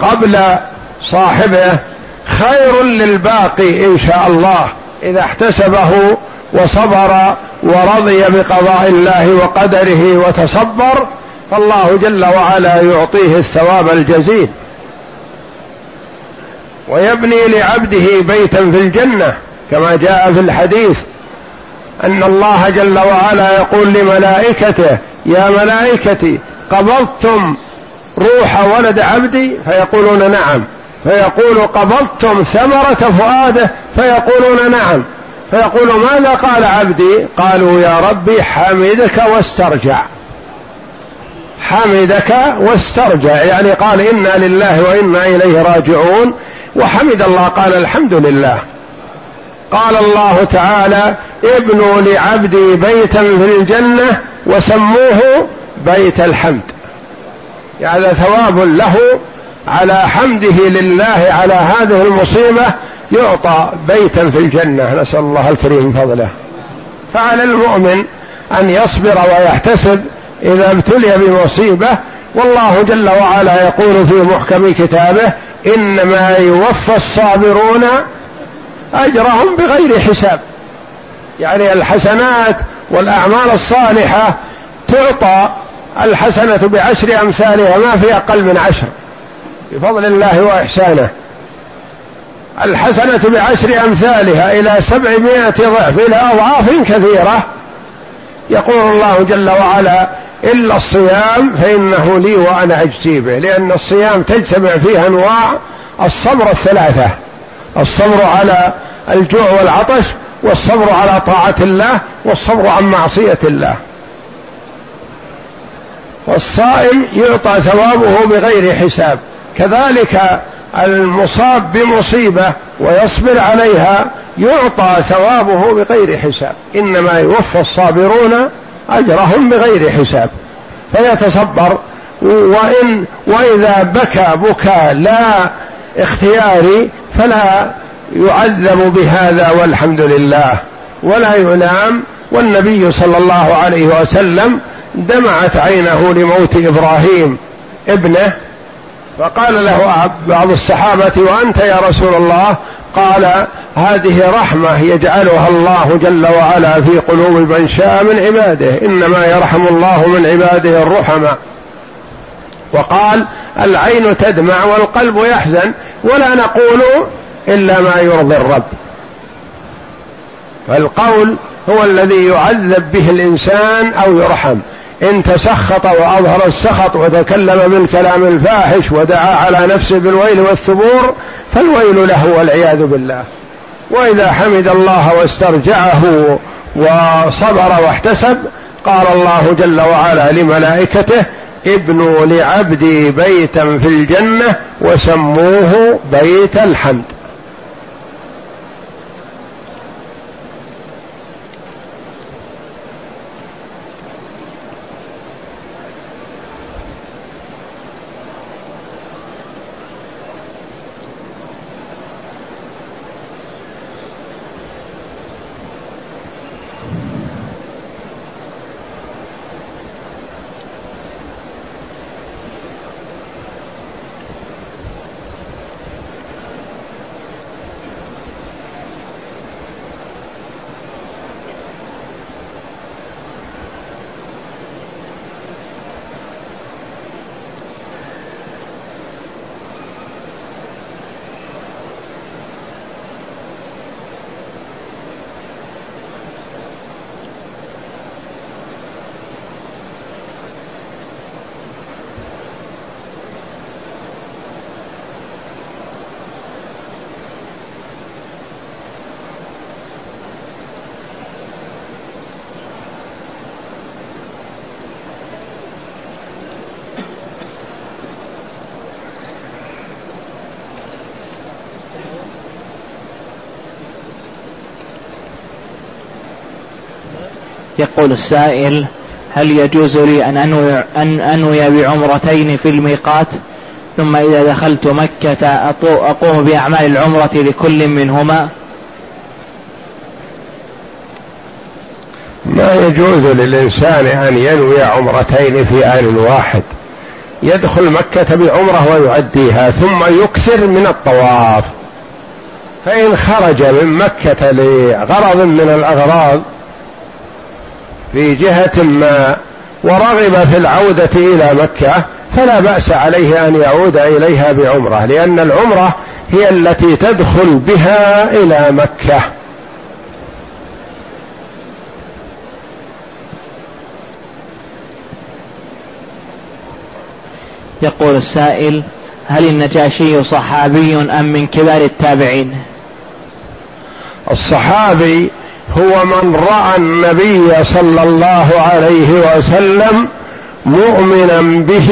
قبل صاحبه خير للباقي إن شاء الله إذا احتسبه وصبر ورضي بقضاء الله وقدره وتصبر فالله جل وعلا يعطيه الثواب الجزيل. ويبني لعبده بيتا في الجنة كما جاء في الحديث أن الله جل وعلا يقول لملائكته يا ملائكتي قبضتم روح ولد عبدي؟ فيقولون نعم. فيقول قبضتم ثمرة فؤاده؟ فيقولون نعم. فيقول ماذا قال عبدي؟ قالوا يا ربي حمدك واسترجع. حمدك واسترجع يعني قال إنا لله وإنا إليه راجعون. وحمد الله قال الحمد لله. قال الله تعالى ابنوا لعبدي بيتا في الجنة وسموه بيت الحمد. يعني ثواب له على حمده لله على هذه المصيبة يعطى بيتا في الجنة. نسأل الله الكريم فضله. فعلى المؤمن أن يصبر ويحتسب إذا ابتلي بمصيبة والله جل وعلا يقول في محكم كتابه إنما يوفى الصابرون أجرهم بغير حساب. يعني الحسنات والأعمال الصالحة تعطى الحسنة بعشر أمثالها ما في أقل من عشر. بفضل الله وإحسانه. الحسنة بعشر أمثالها إلى سبعمائة ضعف إلى أضعاف كثيرة. يقول الله جل وعلا إلا الصيام فإنه لي وأنا أجزي به لأن الصيام تجتمع فيه أنواع الصبر الثلاثة. الصبر على الجوع والعطش والصبر على طاعة الله والصبر عن معصية الله. والصائم يعطى ثوابه بغير حساب. كذلك المصاب بمصيبة ويصبر عليها يعطى ثوابه بغير حساب. إنما يوفى الصابرون أجرهم بغير حساب. فيتصبر وان وإذا بكى بكى لا اختياري فلا يعذب بهذا والحمد لله ولا يلام والنبي صلى الله عليه وسلم دمعت عينه لموت إبراهيم ابنه فقال له بعض الصحابة وأنت يا رسول الله؟ قال هذه رحمة يجعلها الله جل وعلا في قلوب من شاء من عباده إنما يرحم الله من عباده الرحماء وقال العين تدمع والقلب يحزن ولا نقول إلا ما يرضي الرب. فالقول هو الذي يعذب به الإنسان أو يرحم. إن تسخط وأظهر السخط وتكلم من كلام الفاحش ودعا على نفسه بالويل والثبور فالويل له والعياذ بالله. وإذا حمد الله واسترجعه وصبر واحتسب قال الله جل وعلا لملائكته ابنوا لعبدي بيتا في الجنة وسموه بيت الحمد. يقول السائل هل يجوز لي أن أنوي, أن أنوي بعمرتين في الميقات؟ ثم إذا دخلت مكة أقوم بأعمال العمرة لكل منهما. ما يجوز للإنسان أن ينوي عمرتين في آن واحد. يدخل مكة بعمرة ويؤديها ثم يكثر من الطواف. فإن خرج من مكة لغرض من الأغراض في جهة ما ورغب في العودة إلى مكة فلا بأس عليه أن يعود إليها بعمرة لأن العمرة هي التي تدخل بها إلى مكة. يقول السائل هل النجاشي صحابي أم من كبار التابعين؟ الصحابي هو من رأى النبي صلى الله عليه وسلم مؤمنا به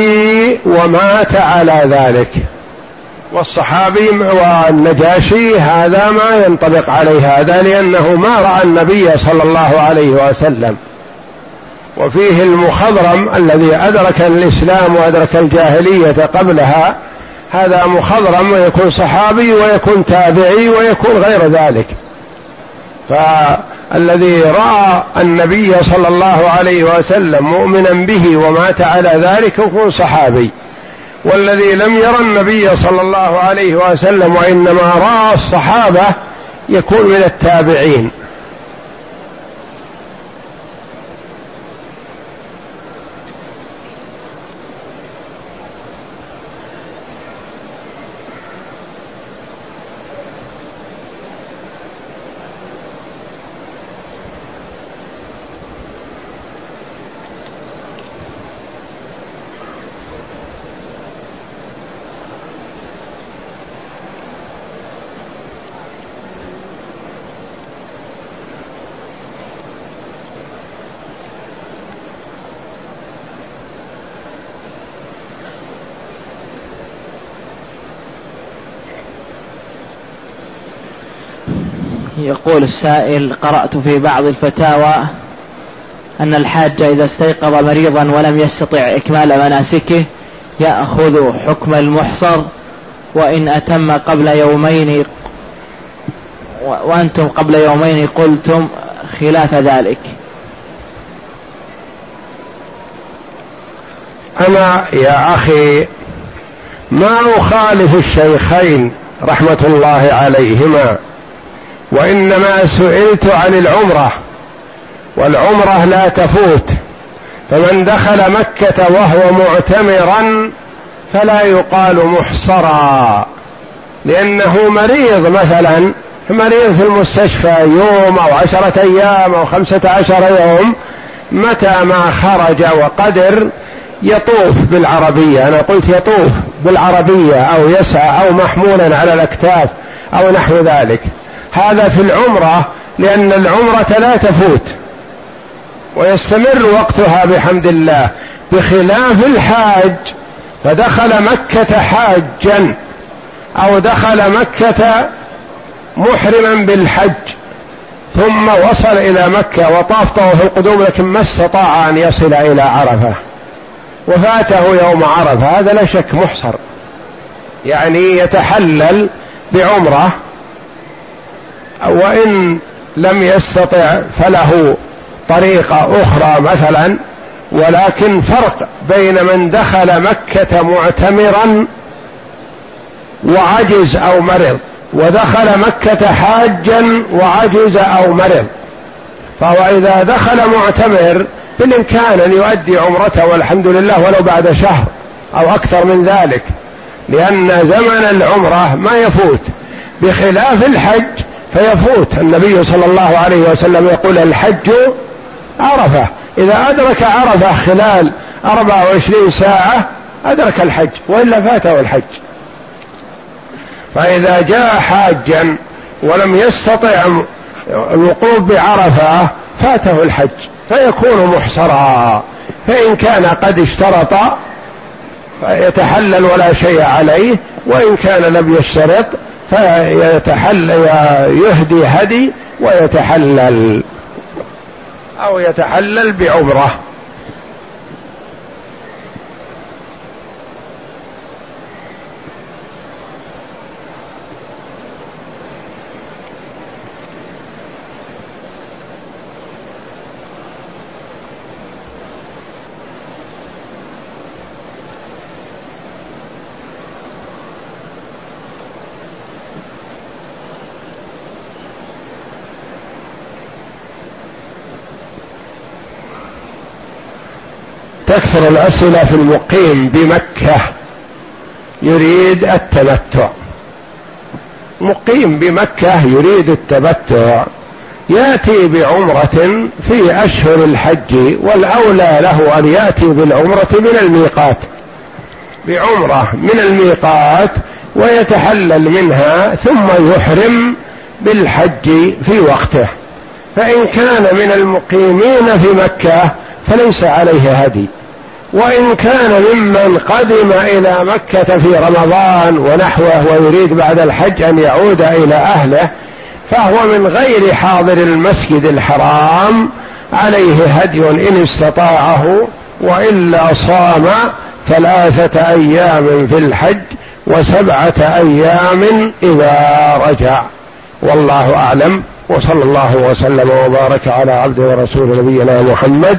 ومات على ذلك. والصحابي والنجاشي هذا ما ينطبق عليه هذا لأنه ما رأى النبي صلى الله عليه وسلم. وفيه المخضرم الذي أدرك الإسلام وأدرك الجاهلية قبلها. هذا مخضرم ويكون صحابي ويكون تابعي ويكون غير ذلك. فالذي رأى النبي صلى الله عليه وسلم مؤمنا به ومات على ذلك يكون صحابي. والذي لم يرى النبي صلى الله عليه وسلم وإنما رأى الصحابة يكون من التابعين. يقول السائل قرأت في بعض الفتاوى أن الحاج إذا استيقظ مريضا ولم يستطع إكمال مناسكه يأخذ حكم المحصر وإن أتم قبل يومين وأنتم قبل يومين قلتم خلاف ذلك. أنا يا أخي ما أخالف الشيخين رحمة الله عليهما. وإنما سئلت عن العمرة والعمرة لا تفوت. فمن دخل مكة وهو معتمرا فلا يقال محصرا لأنه مريض مثلا مريض في المستشفى يوم أو عشرة أيام أو خمسة عشر يوم متى ما خرج وقدر يطوف بالعربية. أنا قلت يطوف بالعربية أو يسعى أو محمولا على الأكتاف أو نحو ذلك. هذا في العمرة لأن العمرة لا تفوت. ويستمر وقتها بحمد الله. بخلاف الحاج فدخل مكة حاجا أو دخل مكة محرما بالحج. ثم وصل إلى مكة وطاف طواف القدوم لكن ما استطاع أن يصل إلى عرفة. وفاته يوم عرفة. هذا لا شك محصر. يعني يتحلل بعمرة. وإن لم يستطع فله طريقة أخرى مثلا ولكن فرق بين من دخل مكة معتمرا وعجز أو مرض ودخل مكة حاجا وعجز أو مرض. فهو إذا دخل معتمر بالإمكان أن يؤدي عمرته والحمد لله ولو بعد شهر أو أكثر من ذلك لأن زمن العمرة ما يفوت. بخلاف الحج فيفوت. النبي صلى الله عليه وسلم يقول الحج عرفة. إذا أدرك عرفة خلال 24 ساعة أدرك الحج وإلا فاته الحج. فإذا جاء حاجا ولم يستطع الوقوف بعرفة فاته الحج. فيكون محصرا. فإن كان قد اشترط فيتحلل ولا شيء عليه وإن كان لم يشترط فيتحل يهدي هدي ويتحلل. أو يتحلل بعمرة. تكثر الأسئلة في المقيم بمكة. يريد التمتع. مقيم بمكة يريد التمتع. يأتي بعمرة في أشهر الحج والأولى له أن يأتي بالعمرة من الميقات. بعمرة من الميقات ويتحلل منها ثم يحرم بالحج في وقته. فإن كان من المقيمين في مكة فليس عليه هدي. وإن كان ممن قدم إلى مكة في رمضان ونحوه ويريد بعد الحج أن يعود إلى أهله فهو من غير حاضر المسجد الحرام عليه هدي إن استطاعه وإلا صام ثلاثة أيام في الحج وسبعة أيام إذا رجع. والله أعلم وصلى الله وسلم وبارك على عبد ورسول نبينا محمد